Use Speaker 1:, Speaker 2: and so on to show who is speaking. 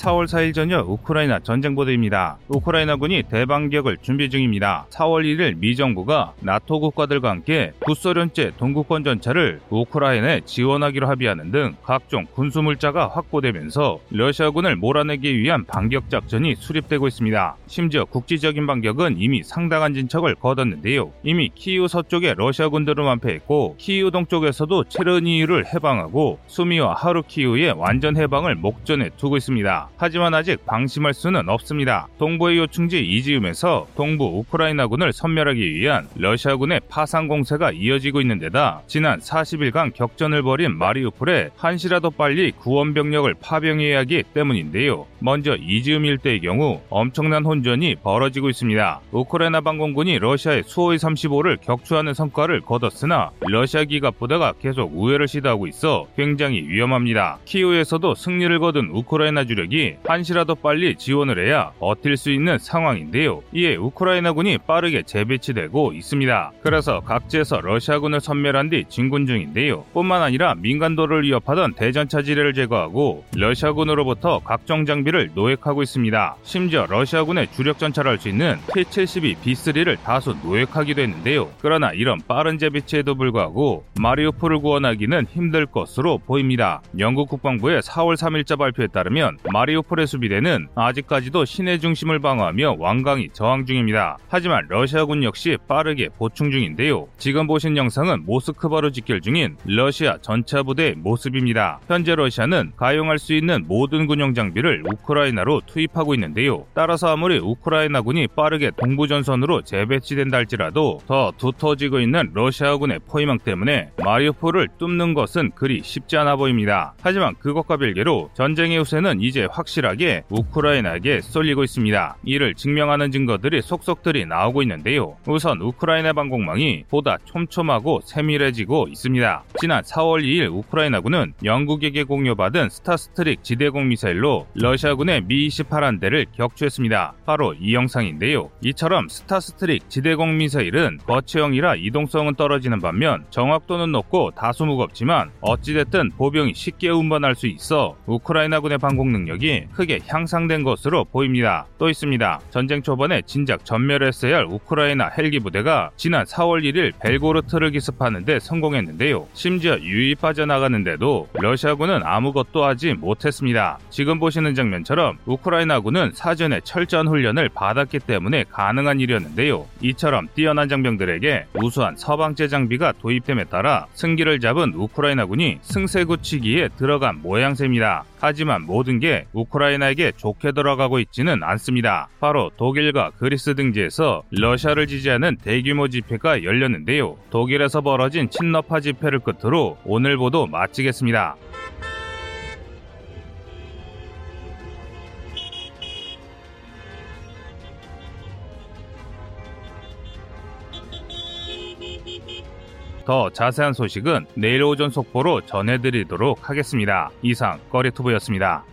Speaker 1: 4월 4일 저녁 우크라이나 전쟁 보도입니다. 우크라이나군이 대반격을 준비 중입니다. 4월 1일 미 정부가 나토 국가들과 함께 구소련제 동구권 전차를 우크라이나에 지원하기로 합의하는 등 각종 군수 물자가 확보되면서 러시아군을 몰아내기 위한 반격 작전이 수립되고 있습니다. 심지어 국지적인 반격은 이미 상당한 진척을 거뒀는데요. 이미 키이우 서쪽에 러시아군들은 완패했고 키이우 동쪽에서도 체르니유를 해방하고 수미와 하루키우의 완전 해방을 목전에 두고 있습니다. 하지만 아직 방심할 수는 없습니다. 동부의 요충지 이지움에서 동부 우크라이나군을 섬멸하기 위한 러시아군의 파상 공세가 이어지고 있는 데다 지난 40일간 격전을 벌인 마리우폴에 한시라도 빨리 구원 병력을 파병해야 하기 때문인데요. 먼저 이지움 일대의 경우 엄청난 혼전이 벌어지고 있습니다. 우크라이나 방공군이 러시아의 수호이 35를 격추하는 성과를 거뒀으나 러시아 기갑 부대가 계속 우회를 시도하고 있어 굉장히 위험합니다. 키우에서도 승리를 거둔 우크라이나 주력이 한시라도 빨리 지원을 해야 버틸 수 있는 상황인데요. 이에 우크라이나군이 빠르게 재배치되고 있습니다. 그래서 각지에서 러시아군을 섬멸한 뒤 진군 중인데요. 뿐만 아니라 민간도를 위협하던 대전차 지뢰를 제거하고 러시아군으로부터 각종 장비를 노획하고 있습니다. 심지어 러시아군의 주력 전차를 할 수 있는 T-72B3를 다수 노획하기도 했는데요. 그러나 이런 빠른 재배치에도 불구하고 마리우폴을 구원하기는 힘들 것으로 보입니다. 영국 국방부의 4월 3일자 발표에 따르면 마리우 폴의 수비대는 아직까지도 시내 중심을 방어하며 완강히 저항 중입니다. 하지만 러시아군 역시 빠르게 보충 중인데요. 지금 보신 영상은 모스크바로 직결 중인 러시아 전차 부대의 모습입니다. 현재 러시아는 가용할 수 있는 모든 군용 장비를 우크라이나로 투입하고 있는데요. 따라서 아무리 우크라이나군이 빠르게 동부 전선으로 재배치된다 할지라도 더 두터지고 있는 러시아군의 포위망 때문에 마리우폴을 뚫는 것은 그리 쉽지 않아 보입니다. 하지만 그것과 별개로 전쟁의 우세는 이제 확 실하게 우크라이나에게 쏠리고 있습니다. 이를 증명하는 증거들이 속속들이 나오고 있는데요. 우선 우크라이나 방공망이 보다 촘촘하고 세밀해지고 있습니다. 지난 4월 2일 우크라이나군은 영국에게 공유받은 스타스트릭 지대공 미사일로 러시아군의 미-28 한 대를 격추했습니다. 바로 이 영상인데요. 이처럼 스타스트릭 지대공 미사일은 거치형이라 이동성은 떨어지는 반면 정확도는 높고 다소 무겁지만 어찌됐든 보병이 쉽게 운반할 수 있어 우크라이나군의 방공 능력이 크게 향상된 것으로 보입니다. 또 있습니다. 전쟁 초반에 진작 전멸했어야 할 우크라이나 헬기 부대가 지난 4월 1일 벨고르트를 기습하는데 성공했는데요. 심지어 유유히 빠져나가는데도 러시아군은 아무것도 하지 못했습니다. 지금 보시는 장면처럼 우크라이나군은 사전에 철저한 훈련을 받았기 때문에 가능한 일이었는데요. 이처럼 뛰어난 장병들에게 우수한 서방제 장비가 도입됨에 따라 승기를 잡은 우크라이나군이 승세 굳히기에 들어간 모양새입니다. 하지만 모든 게 우크라이나에게 좋게 돌아가고 있지는 않습니다. 바로 독일과 그리스 등지에서 러시아를 지지하는 대규모 집회가 열렸는데요. 독일에서 벌어진 친러파 집회를 끝으로 오늘 보도 마치겠습니다. 더 자세한 소식은 내일 오전 속보로 전해드리도록 하겠습니다. 이상 꺼리투브였습니다.